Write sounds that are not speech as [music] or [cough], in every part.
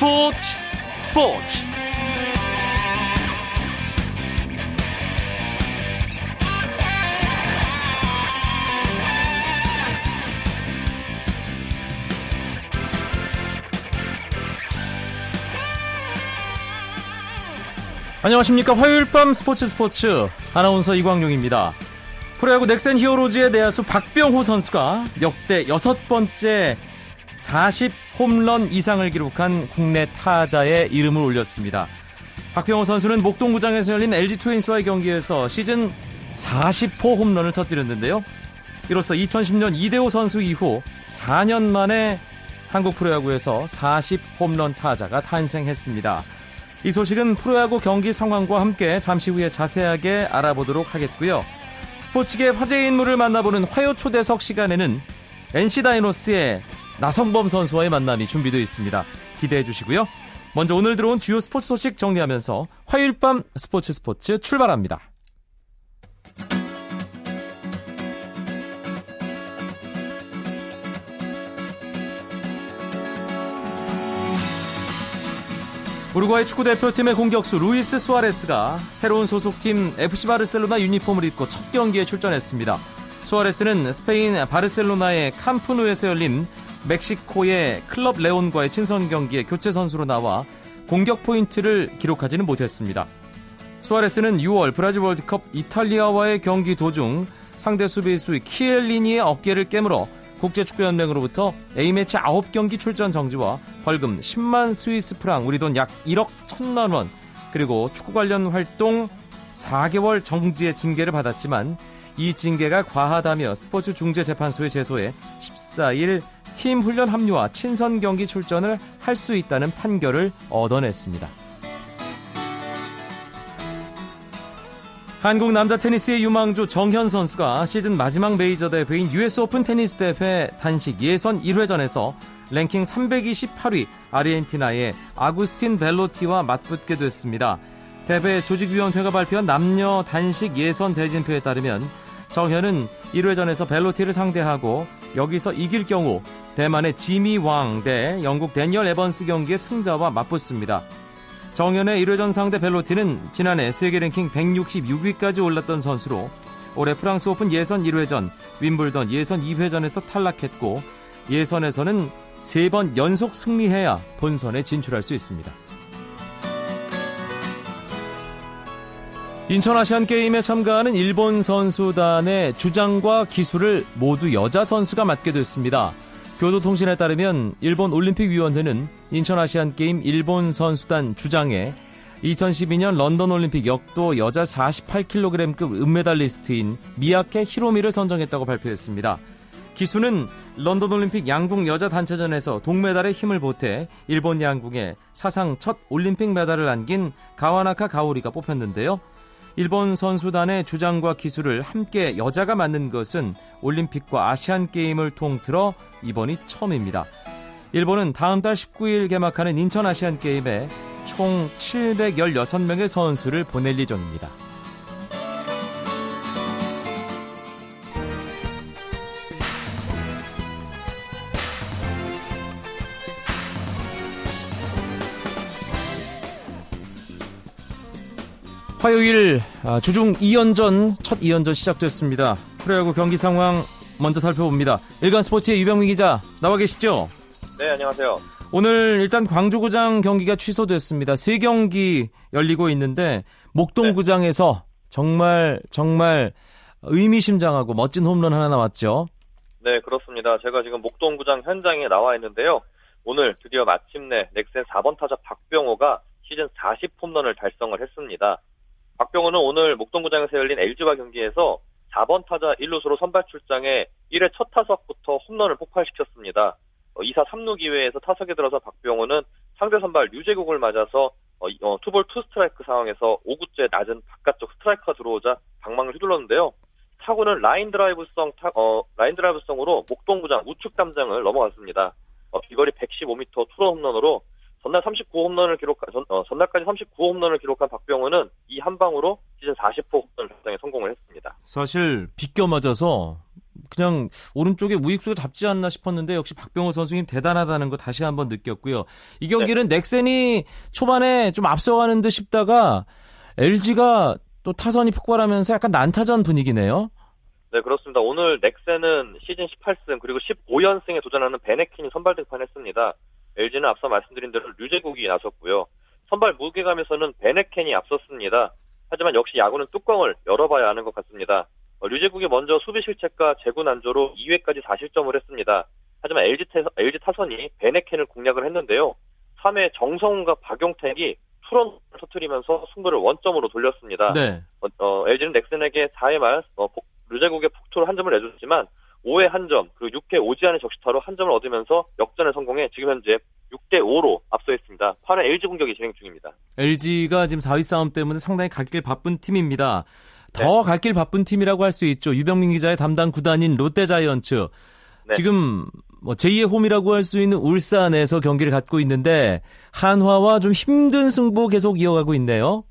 스포츠 스포츠. 안녕하십니까. 화요일 밤 스포츠 스포츠. 아나운서 이광용입니다. 프로야구 넥센 히어로즈의 내야수 박병호 선수가 역대 여섯 번째 40 홈런 이상을 기록한 국내 타자의 이름을 올렸습니다. 박병호 선수는 목동구장에서 열린 LG 트윈스와의 경기에서 시즌 40호 홈런을 터뜨렸는데요. 이로써 2010년 이대호 선수 이후 4년 만에 한국 프로야구에서 40 홈런 타자가 탄생했습니다. 이 소식은 프로야구 경기 상황과 함께 잠시 후에 자세하게 알아보도록 하겠고요. 스포츠계 화제 인물을 만나보는 화요 초대석 시간에는 NC 다이노스의 나성범 선수와의 만남이 준비되어 있습니다. 기대해 주시고요. 먼저 오늘 들어온 주요 스포츠 소식 정리하면서 화요일 밤 스포츠 스포츠 출발합니다. 우루과이 축구 대표팀의 공격수 루이스 수아레스가 새로운 소속팀 FC 바르셀로나 유니폼을 입고 첫 경기에 출전했습니다. 수아레스는 스페인 바르셀로나의 캄프누에서 열린 멕시코의 클럽 레온과의 친선 경기에 교체 선수로 나와 공격 포인트를 기록하지는 못했습니다. 수아레스는 6월 브라질 월드컵 이탈리아와의 경기 도중 상대 수비수 키엘리니의 어깨를 깨물어 국제축구연맹으로부터 A매치 9경기 출전 정지와 벌금 10만 스위스 프랑 우리 돈 약 1억 1천만 원 그리고 축구 관련 활동 4개월 정지의 징계를 받았지만 이 징계가 과하다며 스포츠 중재재판소에 제소해 14일 팀 훈련 합류와 친선 경기 출전을 할 수 있다는 판결을 얻어냈습니다. 한국 남자 테니스의 유망주 정현 선수가 시즌 마지막 메이저 대회인 US 오픈 테니스 대회 단식 예선 1회전에서 랭킹 328위 아르헨티나의 아구스틴 벨로티와 맞붙게 됐습니다. 대회 조직위원회가 발표한 남녀 단식 예선 대진표에 따르면 정현은 1회전에서 벨로티를 상대하고 여기서 이길 경우 대만의 지미 왕 대 영국 데니얼 에번스 경기의 승자와 맞붙습니다. 정현의 1회전 상대 벨로티는 지난해 세계 랭킹 166위까지 올랐던 선수로 올해 프랑스 오픈 예선 1회전, 윔블던 예선 2회전에서 탈락했고 예선에서는 3번 연속 승리해야 본선에 진출할 수 있습니다. 인천 아시안 게임에 참가하는 일본 선수단의 주장과 기수를 모두 여자 선수가 맡게 됐습니다. 교도통신에 따르면 일본 올림픽위원회는 인천 아시안 게임 일본 선수단 주장에 2012년 런던 올림픽 역도 여자 48kg급 은메달리스트인 미야케 히로미를 선정했다고 발표했습니다. 기수는 런던 올림픽 양궁 여자 단체전에서 동메달에 힘을 보태 일본 양궁에 사상 첫 올림픽 메달을 안긴 가와나카 가오리가 뽑혔는데요. 일본 선수단의 주장과 기술을 함께 여자가 맡는 것은 올림픽과 아시안 게임을 통틀어 이번이 처음입니다. 일본은 다음 달 19일 개막하는 인천 아시안 게임에 총 716명의 선수를 보낼 예정입니다. 화요일 아, 주중 2연전 첫 2연전 시작됐습니다. 프로야구 경기 상황 먼저 살펴봅니다. 일간 스포츠의 유병민 기자 나와 계시죠? 네, 안녕하세요. 오늘 일단 광주구장 경기가 취소됐습니다. 세 경기 열리고 있는데 목동구장에서 정말 정말 의미심장하고 멋진 홈런 하나 나왔죠. 네, 그렇습니다. 제가 지금 목동구장 현장에 나와 있는데요. 오늘 드디어 마침내 넥센 4번 타자 박병호가 시즌 40 홈런을 달성을 했습니다. 박병호는 오늘 목동구장에서 열린 LG와 경기에서 4번 타자 1루수로 선발 출장해 1회 첫 타석부터 홈런을 폭발시켰습니다. 2사 어, 3루 기회에서 타석에 들어선 박병호는 상대 선발 류제국을 맞아서 어, 어, 투볼 투 스트라이크 상황에서 5구째 낮은 바깥쪽 스트라이크가 들어오자 방망이를 휘둘렀는데요. 타구는 라인 드라이브성 타, 어, 라인 드라이브성으로 목동구장 우측 담장을 넘어갔습니다. 어, 비거리 115m 투런 홈런으로 전날 39홈런을 기록한 전, 어, 전날까지 39홈런을 기록한 박병호는 이 한 방으로 시즌 40호 홈런 달성에 성공을 했습니다. 사실 비껴 맞아서 그냥 오른쪽에 우익수가 잡지 않나 싶었는데 역시 박병호 선수님 대단하다는 거 다시 한번 느꼈고요. 이 경기는 네. 넥센이 초반에 좀 앞서가는 듯 싶다가 LG가 또 타선이 폭발하면서 약간 난타전 분위기네요. 네, 그렇습니다. 오늘 넥센은 시즌 18승 그리고 15연승에 도전하는 베네킨이 선발 등판했습니다. LG는 앞서 말씀드린 대로 류제국이 나섰고요. 선발 무게감에서는 베네켄이 앞섰습니다. 하지만 역시 야구는 뚜껑을 열어봐야 하는 것 같습니다. 어, 류제국이 먼저 수비 실책과 제구 난조로 2회까지 4실점을 했습니다. 하지만 LG, 태, LG 타선이 베네켄을 공략을 했는데요. 3회 정성훈과 박용택이 투런 터트리면서 승부를 원점으로 돌렸습니다. 네. 어, 어, LG는 넥슨에게 4회 말 어, 류제국의 폭투로 한 점을 내줬지만 5회 한 점, 그리고 6회 오지안의 적시타로 한 점을 얻으면서 역전에 성공해 지금 현재 6대 5로 앞서 있습니다. 8회 LG 공격이 진행 중입니다. LG가 지금 4위 싸움 때문에 상당히 갈 길 바쁜 팀입니다. 더 갈길 네. 바쁜 팀이라고 할 수 있죠. 유병민 기자의 담당 구단인 롯데자이언츠. 네. 지금 뭐 제2의 홈이라고 할 수 있는 울산에서 경기를 갖고 있는데 한화와 좀 힘든 승부 계속 이어가고 있네요.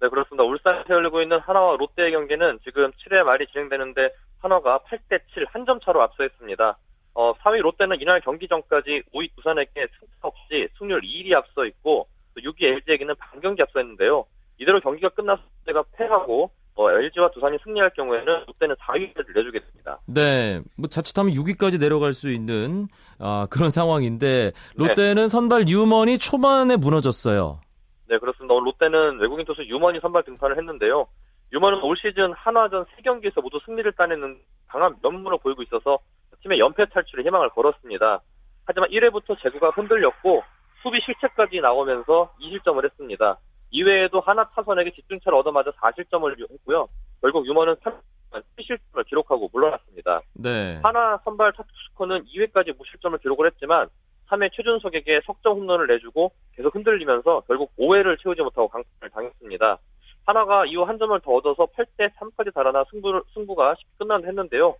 네, 그렇습니다. 울산에서 열리고 있는 한화와 롯데의 경기는 지금 7회 말이 진행되는데 한화가 8대 7 한 점 차로 앞서 있습니다. 어, 4위 롯데는 이날 경기 전까지 5위 두산에게 승차 없이 승률 2위 앞서 있고 6위 LG에게는 반경기 앞서 있는데요. 이대로 경기가 끝났을 때가 패하고 어, LG와 두산이 승리할 경우에는 롯데는 4위까지 내주게 됩니다. 네, 뭐 자칫하면 6위까지 내려갈 수 있는 아, 그런 상황인데 롯데는 네. 선발 뉴먼이 초반에 무너졌어요. 네, 그렇습니다. 롯데는 외국인 투수 유먼이 선발 등판을 했는데요. 유먼은 올 시즌 한화전 3경기에서 모두 승리를 따내는 강한 면모를 보이고 있어서 팀의 연패 탈출에 희망을 걸었습니다. 하지만 1회부터 제구가 흔들렸고 수비 실책까지 나오면서 2실점을 했습니다. 이외에도 하나 타선에게 집중차를 얻어맞아 4실점을 했고요. 결국 유머는 3실점을 기록하고 물러났습니다. 네. 하나 선발 타투스코는 2회까지 무실점을 기록을 했지만 3회 최준석에게 석점 홈런을 내주고 계속 흔들리면서 결국 5회를 채우지 못하고 강판을 당했습니다. 하나가 이후 한 점을 더 얻어서 8대 3까지 달아나 승부, 승부가 쉽게 끝난 했는데요.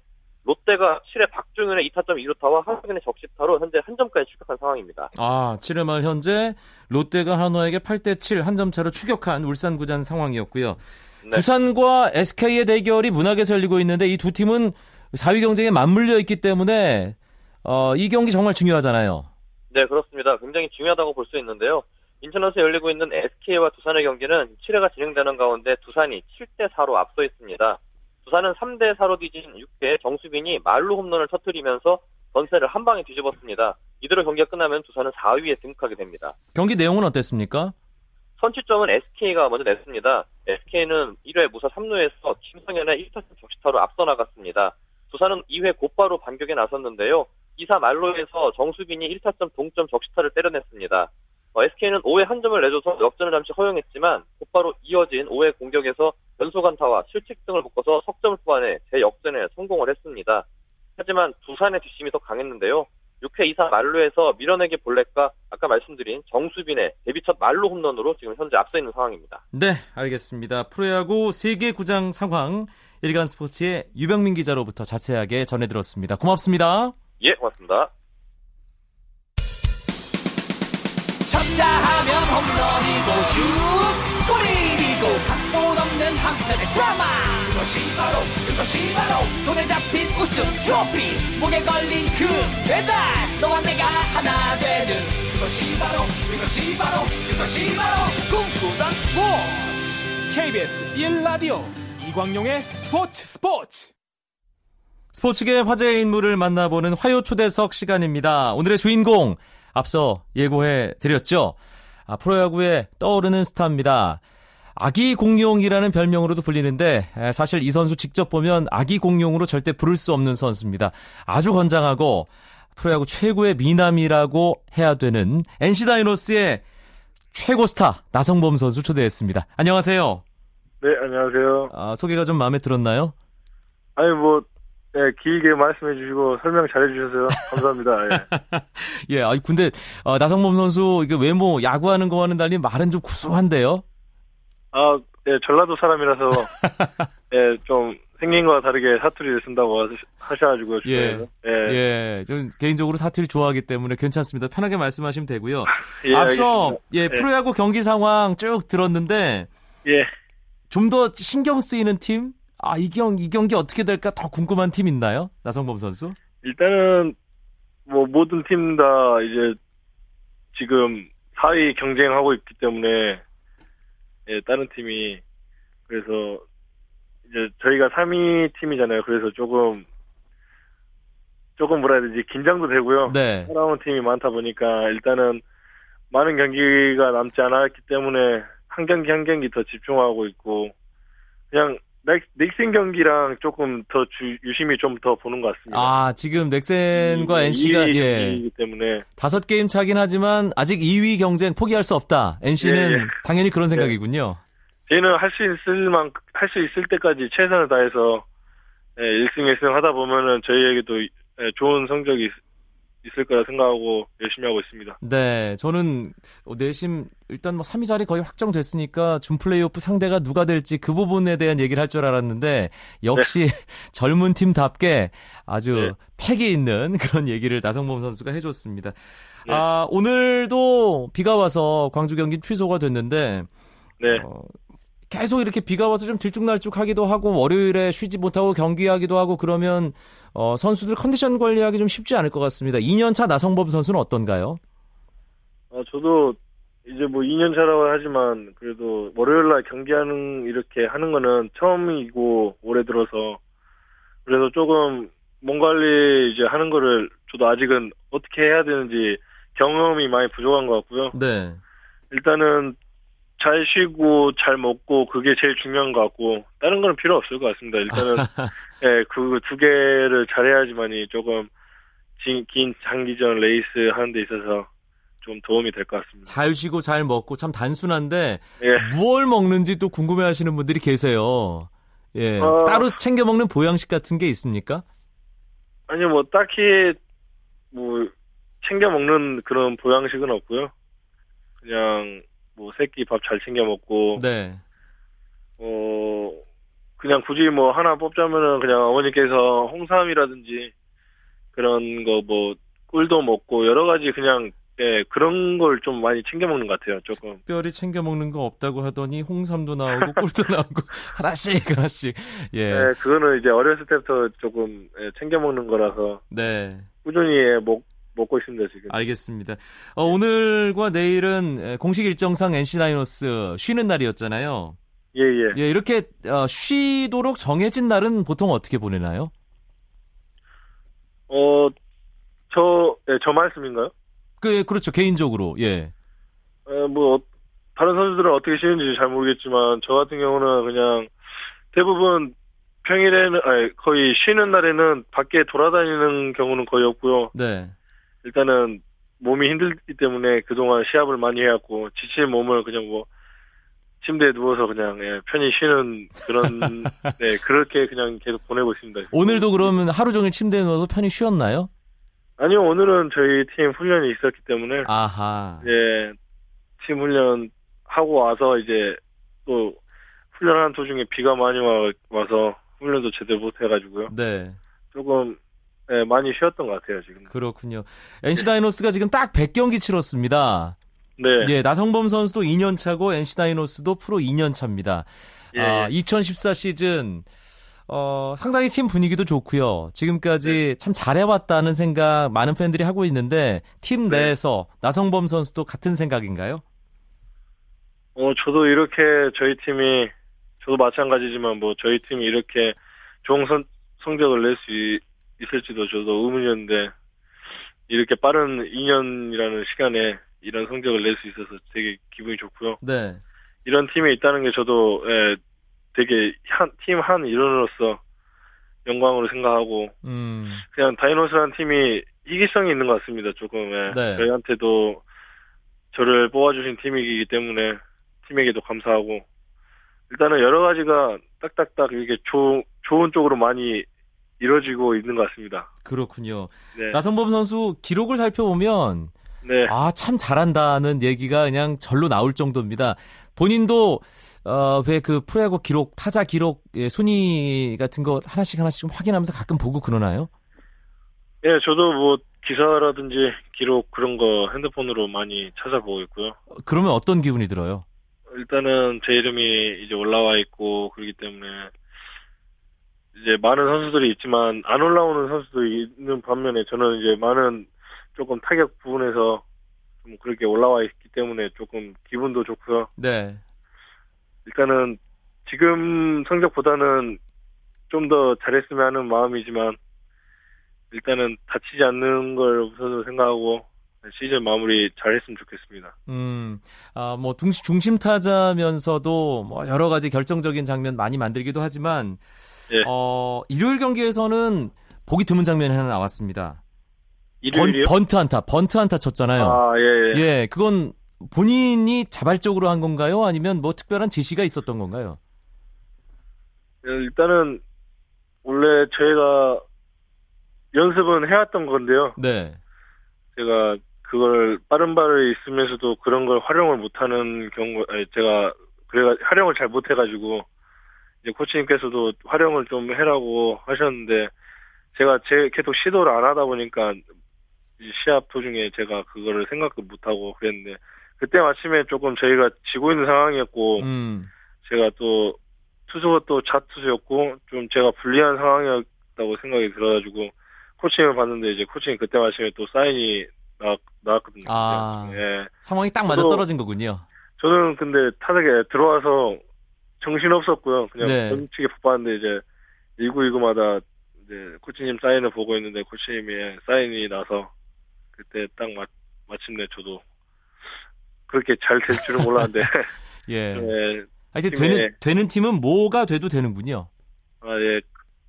롯데가 7회 박중현의 2타점 2루타와 한석현의 적시타로 현재 한 점까지 추격한 상황입니다. 아, 7회 말 현재 롯데가 한화에게 8대 7 한 점 차로 추격한 울산구장 상황이었고요. 네. 두산과 SK의 대결이 문학에서 열리고 있는데 이 두 팀은 4위 경쟁에 맞물려 있기 때문에 어, 이 경기 정말 중요하잖아요. 네, 그렇습니다. 굉장히 중요하다고 볼 수 있는데요. 인천에서 열리고 있는 SK와 두산의 경기는 7회가 진행되는 가운데 두산이 7대 4로 앞서 있습니다. 두산은 3대 4로 뒤진 6회 정수빈이 말로 홈런을 터뜨리면서 전세를 한 방에 뒤집었습니다. 이대로 경기가 끝나면 두산은 4위에 등극하게 됩니다. 경기 내용은 어땠습니까? 선취점은 SK가 먼저 냈습니다. SK는 1회 무사 3루에서 김성현의 1타점 적시타로 앞서 나갔습니다. 두산은 2회 곧바로 반격에 나섰는데요. 2사 말로에서 정수빈이 1타점 동점 적시타를 때려냈습니다. 어, SK는 5회 한 점을 내줘서 역전을 잠시 허용했지만 곧바로 이어진 5회 공격에서 연소간타와 실책 등을 묶어서 석점을 뽑아내 재역전에 성공을 했습니다. 하지만 두산의 뒷심이 더 강했는데요. 6회 이상 말루에서 밀어내기 볼넷과 아까 말씀드린 정수빈의 데뷔 첫 말루 홈런으로 지금 현재 앞서 있는 상황입니다. 네, 알겠습니다. 프로야구 세계 구장 상황 일간 스포츠의 유병민 기자로부터 자세하게 전해들었습니다. 고맙습니다. 예, 고맙습니다. 쳤다 하면 홈런이고 슛. 뿌리고 각본 없는 한편의 드라마. 그것이 바로 그것이 바로 손에 잡힌 우승 트로피. 목에 걸린 그 배달 너와 내가 하나 되는 그것이 바로 그것이 바로 그것이 바로 꿈꾸던 스포츠. KBS 1라디오 이광용의 스포츠 스포츠. 스포츠계 화제의 인물을 만나보는 화요 초대석 시간입니다. 오늘의 주인공 앞서 예고해 드렸죠. 아, 프로야구에 떠오르는 스타입니다. 아기 공룡이라는 별명으로도 불리는데 사실 이 선수 직접 보면 아기 공룡으로 절대 부를 수 없는 선수입니다. 아주 건장하고 프로야구 최고의 미남이라고 해야 되는 NC 다이노스의 최고 스타 나성범 선수 초대했습니다. 안녕하세요. 네, 안녕하세요. 아, 소개가 좀 마음에 들었나요? 아니 뭐 네, 길게 말씀해 주시고 설명 잘해 주셔서요. 감사합니다. 예. [laughs] 예, 아니 근데 어, 나성범 선수 이게 외모 야구하는 거와는 달리 말은 좀 구수한데요. 아, 예, 전라도 사람이라서 [laughs] 예, 좀 생긴 거와 다르게 사투리를 쓴다고 하셔가지고 예, 예, 예, 좀 개인적으로 사투리 좋아하기 때문에 괜찮습니다. 편하게 말씀하시면 되고요. [laughs] 예, 앞서 알겠습니다. 예, 예 프로야구 경기 상황 쭉 들었는데 예, 좀 더 신경 쓰이는 팀 아, 이 경, 이 경기 어떻게 될까 더 궁금한 팀 있나요? 나성범 선수? 일단은 뭐 모든 팀 다 이제 지금 4위 경쟁하고 있기 때문에 예, 다른 팀이 그래서 이제 저희가 3위 팀이잖아요. 그래서 조금 조금 뭐라 해야 되지 긴장도 되고요. 네. 살아온 팀이 많다 보니까 일단은 많은 경기가 남지 않았기 때문에 한 경기 한 경기 더 집중하고 있고 그냥 넥, 넥슨 경기랑 조금 더 주, 유심히 좀 더 보는 것 같습니다. 아, 지금 넥센과 NC가, 예. 이기 때문에. 다섯 게임 차긴 하지만 아직 2위 경쟁 포기할 수 없다. NC는 예, 예. 당연히 그런 생각이군요. 저희는 할 수 있을 만, 할 수 있을 때까지 최선을 다해서, 예, 1승 1승 하다 보면은 저희에게도 예, 좋은 성적이 있, 있을 거라 생각하고 열심히 하고 있습니다. 네, 저는 어, 내심 일단 뭐 3위 자리 거의 확정됐으니까 준 플레이오프 상대가 누가 될지 그 부분에 대한 얘기를 할 줄 알았는데 역시 [laughs] 젊은 팀답게 아주 네. 패기 있는 [laughs] 그런 얘기를 나성범 선수가 해줬습니다. 네. 아 오늘도 비가 와서 광주 경기 취소가 됐는데 네. 어, 계속 이렇게 비가 와서 좀 들쭉날쭉하기도 하고 월요일에 쉬지 못하고 경기하기도 하고 그러면 어, 선수들 컨디션 관리하기 좀 쉽지 않을 것 같습니다. 2년차 나성범 선수는 어떤가요? 어, 저도 이제 뭐 2년 차라고 하지만 그래도 월요일 날 경기하는 이렇게 하는 거는 처음이고 올해 들어서 그래서 조금 몸 관리 이제 하는 거를 저도 아직은 어떻게 해야 되는지 경험이 많이 부족한 것 같고요. 네. 일단은 잘 쉬고 잘 먹고 그게 제일 중요한 것 같고 다른 거는 필요 없을 것 같습니다. 일단은 [laughs] 예, 그 두 개를 잘해야지만이 조금 긴, 긴 장기전 레이스 하는 데 있어서 좀 도움이 될 것 같습니다. 잘 쉬고 잘 먹고 참 단순한데 예. 무얼 먹는지 또 궁금해하시는 분들이 계세요. 예, 어. 따로 챙겨 먹는 보양식 같은 게 있습니까? 아니요, 뭐, 딱히, 뭐, 챙겨 먹는 그런 보양식은 없고요. 그냥, 뭐, 새끼 밥 잘 챙겨 먹고, 네. 어, 그냥 굳이 뭐, 하나 뽑자면은 그냥 어머니께서 홍삼이라든지, 그런 거 뭐, 꿀도 먹고, 여러 가지 그냥, 예, 그런 걸 좀 많이 챙겨 먹는 것 같아요, 조금. 특별히 챙겨 먹는 거 없다고 하더니 홍삼도 나오고 꿀도 [laughs] 나오고 하나씩 하나씩. 예. 예, 그거는 이제 어렸을 때부터 조금, 예, 챙겨 먹는 거라서, 네. 꾸준히, 예, 먹, 먹고 있습니다, 지금. 알겠습니다. 어, 오늘과 내일은 에, 공식 일정상 NC 다이노스 쉬는 날이었잖아요. 예, 예. 예, 이렇게 어, 쉬도록 정해진 날은 보통 어떻게 보내나요? 어, 저, 예, 저 말씀인가요? 그 그렇죠. 개인적으로. 예. 어, 뭐, 다른 선수들은 어떻게 쉬는지 잘 모르겠지만, 저 같은 경우는 그냥 대부분 평일에는, 아니, 거의 쉬는 날에는 밖에 돌아다니는 경우는 거의 없고요. 네. 일단은 몸이 힘들기 때문에 그동안 시합을 많이 해왔고, 지친 몸을 그냥 뭐, 침대에 누워서 그냥, 예, 편히 쉬는 그런, [laughs] 네, 그렇게 그냥 계속 보내고 있습니다. 오늘도 그러면 하루 종일 침대에 누워서 편히 쉬었나요? 아니요, 오늘은 저희 팀 훈련이 있었기 때문에, 아하. 예, 팀 훈련 하고 와서 이제 또 훈련하는 도중에 비가 많이 와, 와서 훈련도 제대로 못 해가지고요. 네. 조금 예, 많이 쉬었던 것 같아요 지금. 그렇군요. NC 다이노스가 지금 딱 100경기 치렀습니다. 네, 예, 나성범 선수도 2년 차고 NC 다이노스도 프로 2년 차입니다. 예, 아, 예. 2014 시즌 어, 상당히 팀 분위기도 좋고요. 지금까지 네. 참 잘해왔다는 생각 많은 팬들이 하고 있는데 팀 네. 내에서 나성범 선수도 같은 생각인가요? 어 저도 이렇게 저희 팀이 저도 마찬가지지만 뭐 저희 팀이 이렇게 좋은 선, 성적을 낼 수 있을지도 저도 의문이었는데 이렇게 빠른 2년이라는 시간에 이런 성적을 낼 수 있어서 되게 기분이 좋고요. 네. 이런 팀에 있다는 게 저도 예, 되게 한팀한 일원으로서 영광으로 생각하고 음. 그냥 다이노스라는 팀이 희귀성이 있는 것 같습니다. 조금 예. 네. 저희한테도 저를 뽑아주신 팀이기 때문에 팀에게도 감사하고 일단은 여러 가지가 딱딱딱 이렇게 조, 좋은 쪽으로 많이 이루어지고 있는 것 같습니다. 그렇군요. 네, 나성범 선수 기록을 살펴보면 네, 아, 참 잘한다는 얘기가 그냥 절로 나올 정도입니다. 본인도 어, 왜 그 프로야구 기록, 타자 기록 예, 순위 같은 거 하나씩 하나씩 좀 확인하면서 가끔 보고 그러나요? 예, 저도 뭐 기사라든지 기록 그런 거 핸드폰으로 많이 찾아보고 있고요. 어, 그러면 어떤 기분이 들어요? 일단은 제 이름이 이제 올라와 있고 그렇기 때문에 이제 많은 선수들이 있지만 안 올라오는 선수들이 있는 반면에 저는 이제 많은 조금 타격 부분에서 좀 그렇게 올라와 있기 때문에 조금 기분도 좋고요. 네. 일단은 지금 성적보다는 좀 더 잘했으면 하는 마음이지만 일단은 다치지 않는 걸 우선으로 생각하고 시즌 마무리 잘했으면 좋겠습니다. 음, 아, 뭐, 중심, 중심 타자면서도 뭐, 여러 가지 결정적인 장면 많이 만들기도 하지만, 예. 어, 일요일 경기에서는 보기 드문 장면이 하나 나왔습니다. 일요일이요? 번, 트 안타, 번트 안타 쳤잖아요. 아, 예, 예. 예, 그건 본인이 자발적으로 한 건가요? 아니면 뭐 특별한 지시가 있었던 건가요? 예, 일단은 원래 저희가 연습은 해왔던 건데요. 네. 제가 그걸 빠른 발에 있으면서도 그런 걸 활용을 못하는 경우, 아니, 제가 그래가 활용을 잘 못해가지고 이제 코치님께서도 활용을 좀 해라고 하셨는데 제가 제 계속 시도를 안 하다 보니까 이 시합 도중에 제가 그거를 생각도 못 하고 그랬는데 그때 마침에 조금 저희가 지고 있는 상황이었고 음, 제가 또 투수가 또 자투수였고 좀 제가 불리한 상황이었다고 생각이 들어가지고 코칭을 봤는데 이제 코칭이 그때 마침에 또 사인이 나, 나왔거든요. 아. 예. 상황이 딱 맞아 떨어진 거군요. 저는 근데 타석에 들어와서 정신 없었고요. 그냥 네. 던지게 바빴는데 이제 1구 2구마다 이제 코치님 사인을 보고 있는데 코치님의 사인이 나서 그때 딱 마, 마침내 저도 그렇게 잘 될 줄은 몰랐는데 [laughs] 예. 네, 하여튼 되는, 되는 팀은 뭐가 돼도 되는군요. 아, 예.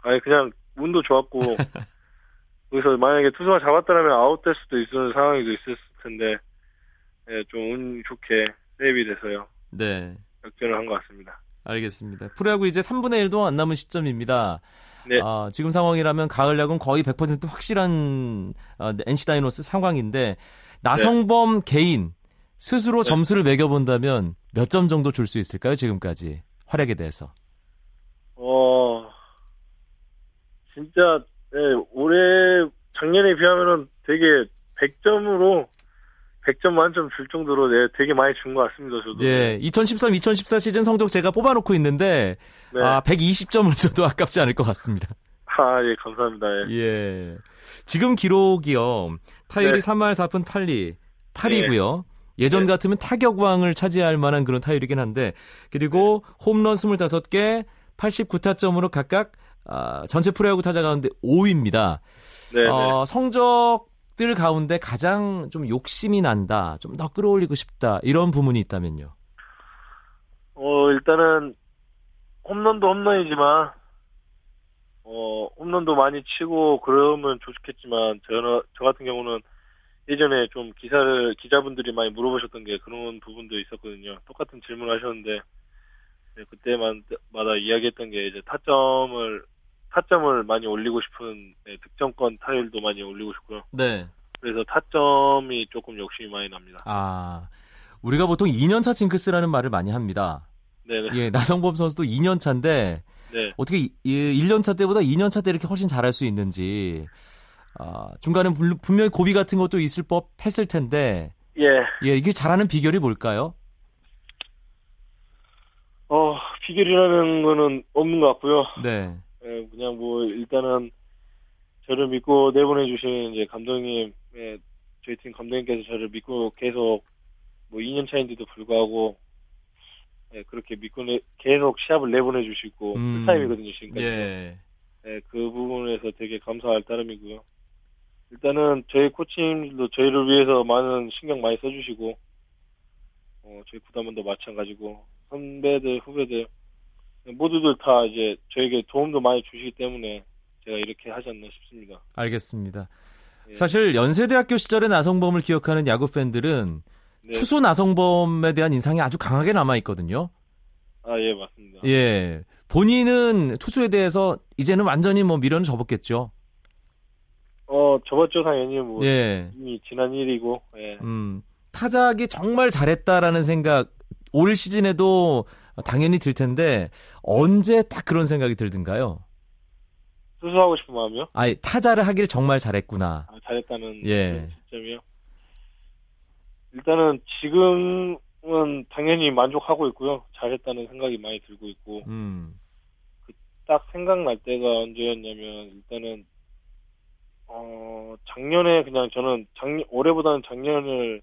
아니, 그냥, 운도 좋았고, [laughs] 거기서 만약에 투수가 잡았더라면 아웃될 수도 있는 상황도 있었을 텐데, 예, 좀 운 좋게 세이비 돼서요. 네. 역전을 한 것 같습니다. 알겠습니다. 프로야구 이제 3분의 1도 안 남은 시점입니다. 네. 아, 지금 상황이라면 가을 야구는 거의 100% 확실한 어, NC 다이노스 상황인데 나성범 개인 스스로 네. 점수를 매겨 본다면 몇 점 정도 줄 수 있을까요? 지금까지 활약에 대해서. 어, 진짜, 예, 올해, 작년에 비하면은 되게 100점으로 100점 만점 줄 정도로 네, 되게 많이 준 것 같습니다, 저도. 예, 2013, 2014 시즌 성적 제가 뽑아놓고 있는데 네. 아, 120점을 줘도 아깝지 않을 것 같습니다. 아, 예, 감사합니다. 예. 예. 지금 기록이요. 타율이 네. 3할 4푼 8리. 8이고요. 예전 네. 같으면 타격왕을 차지할 만한 그런 타율이긴 한데 그리고 홈런 25개, 89타점으로 각각 아, 전체 프로야구 타자 가운데 5위입니다. 네, 네. 어, 성적 들 가운데 가장 좀 욕심이 난다. 좀 더 끌어올리고 싶다. 이런 부분이 있다면요. 어, 일단은, 홈런도 홈런이지만, 어, 홈런도 많이 치고, 그러면 좋겠지만, 저는, 저 같은 경우는 예전에 좀 기사를, 기자분들이 많이 물어보셨던 게 그런 부분도 있었거든요. 똑같은 질문 을 하셨는데, 네, 그때마다 이야기했던 게 이제 타점을, 타점을 많이 올리고 싶은, 네, 득점권 타율도 많이 올리고 싶고요. 네. 그래서 타점이 조금 욕심이 많이 납니다. 아, 우리가 보통 2년차 징크스라는 말을 많이 합니다. 네네. 예, 나성범 선수도 2년차인데 네. 어떻게 이, 1년차 때보다 2년차 때 이렇게 훨씬 잘할 수 있는지 아, 중간에 분- 분명히 고비 같은 것도 있을 법 했을 텐데 예. 예, 이게 잘하는 비결이 뭘까요? 어, 비결이라는 거는 없는 것 같고요. 네. 예, 그냥 뭐 일단은 저를 믿고 내보내 주신 이제 감독님, 예, 저희 팀 감독님께서 저를 믿고 계속 뭐 2년 차인데도 불구하고 예, 그렇게 믿고 내- 계속 시합을 내보내 주시고 음. 풀타임이거든요 지금까지. 예. 예, 그 부분에서 되게 감사할 따름이고요. 일단은 저희 코치님도 저희를 위해서 많은 신경 많이 써주시고, 어, 저희 구단원도 마찬가지고, 선배들, 후배들, 모두들 다 이제 저에게 도움도 많이 주시기 때문에 제가 이렇게 하지 않나 싶습니다. 알겠습니다. 예. 사실 연세대학교 시절의 나성범을 기억하는 야구 팬들은 네. 투수 나성범에 대한 인상이 아주 강하게 남아 있거든요. 아, 예, 맞습니다. 예. 본인은 투수에 대해서 이제는 완전히 뭐 미련을 접었겠죠. 어, 저번주 당연히 뭐, 예. 이미 지난 일이고, 예. 음, 타작이 정말 잘했다라는 생각 올 시즌에도 당연히 들 텐데 언제 딱 그런 생각이 들든가요? 수수하고 싶은 마음이요? 아니 타자를 하길 정말 잘했구나. 아, 잘했다는 예. 시점이요. 일단은 지금은 당연히 만족하고 있고요. 잘했다는 생각이 많이 들고 있고 음, 딱 생각날 때가 언제였냐면 일단은 어 작년에 그냥 저는 작년 올해보다는 작년을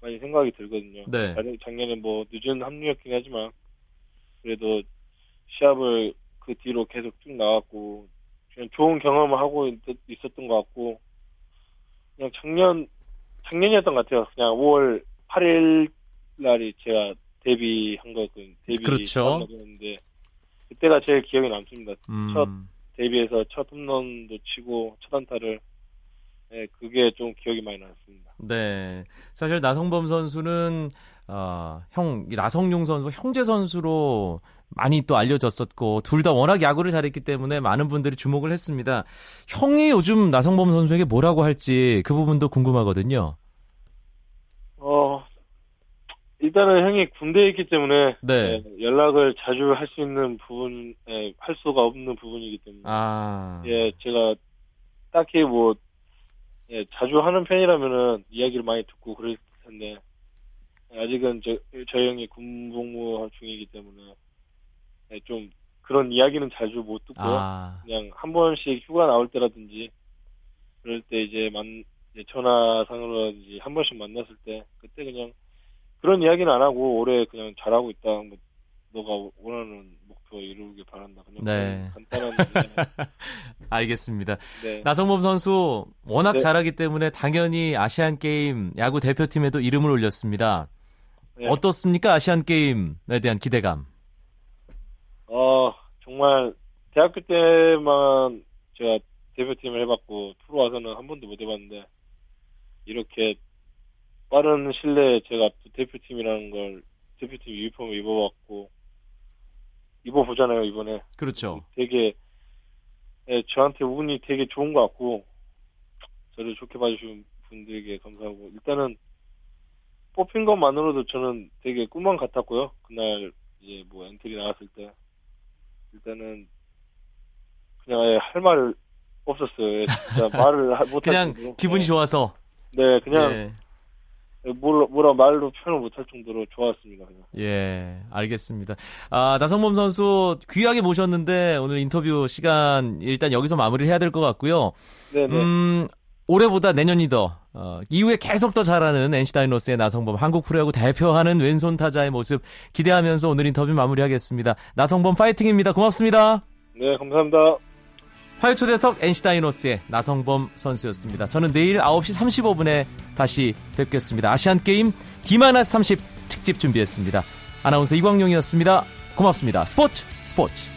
많이 생각이 들거든요. 네. 작년에 뭐 늦은 합류였긴 하지만 그래도 시합을 그 뒤로 계속 쭉 나왔고 그냥 좋은 경험을 하고 있, 있었던 것 같고 그냥 작년 작년이었던 것 같아요. 그냥 5월 8일 날이 제가 데뷔한 거 그 데뷔 그렇죠. 였는데 그때가 제일 기억에 남습니다. 음. 첫 데뷔해서 첫 홈런도 치고 첫 안타를 네, 그게 좀 기억이 많이 남습니다. 네. 사실 나성범 선수는 어, 형 나성용 선수 형제 선수로 많이 또 알려졌었고 둘 다 워낙 야구를 잘했기 때문에 많은 분들이 주목을 했습니다. 형이 요즘 나성범 선수에게 뭐라고 할지 그 부분도 궁금하거든요. 어 일단은 형이 군대에 있기 때문에 네. 예, 연락을 자주 할 수 있는 부분, 예, 할 수가 없는 부분이기 때문에 아. 예 제가 딱히 뭐 예, 자주 하는 편이라면은 이야기를 많이 듣고 그럴 텐데 아직은 저, 저 형이 군복무 중이기 때문에 예, 좀 그런 이야기는 자주 못 듣고요. 아. 그냥 한 번씩 휴가 나올 때라든지 그럴 때 이제 만 이제 전화상으로라든지 한 번씩 만났을 때 그때 그냥 그런 이야기는 안 하고 올해 그냥 잘하고 있다. 뭐 너가 원하는 목표 이루길 바란다. 그냥 네. 간단한 [laughs] 알겠습니다. 네. 나성범 선수 워낙 네. 잘하기 때문에 당연히 아시안 게임 야구 대표팀에도 이름을 올렸습니다. 네. 어떻습니까? 아시안 게임에 대한 기대감. 어 정말 대학교 때만 제가 대표팀을 해봤고 프로 와서는 한 번도 못 해봤는데 이렇게 빠른 실내에 제가 또 대표팀이라는 걸 대표팀 유니폼을 입어봤고 입어보잖아요 이번에 그렇죠. 되게 예, 저한테 운이 되게 좋은 것 같고 저를 좋게 봐주신 분들에게 감사하고 일단은 뽑힌 것만으로도 저는 되게 꿈만 같았고요 그날 이제 뭐 엔트리 나왔을 때 일단은 그냥 아예 할 말 없었어요 예, 진짜 [laughs] 말을 하- 못할 그냥 정도로. 기분이 네. 좋아서. 네 그냥 예. 뭐라, 뭐라 말로 표현을 못할 정도로 좋았습니다 그냥 예, 알겠습니다. 아, 나성범 선수 귀하게 모셨는데 오늘 인터뷰 시간 일단 여기서 마무리를 해야 될 것 같고요. 네네 음, 올해보다 내년이 더, 어, 이후에 계속 더 잘하는 NC 다이노스의 나성범 한국 프로야구 대표하는 왼손 타자의 모습 기대하면서 오늘 인터뷰 마무리하겠습니다. 나성범 파이팅입니다. 고맙습니다. 네 감사합니다 화요 초대석 NC 다이노스의 나성범 선수였습니다. 저는 내일 9시 35분에 다시 뵙겠습니다. 아시안 게임 D-30 특집 준비했습니다. 아나운서 이광용이었습니다. 고맙습니다. 스포츠 스포츠.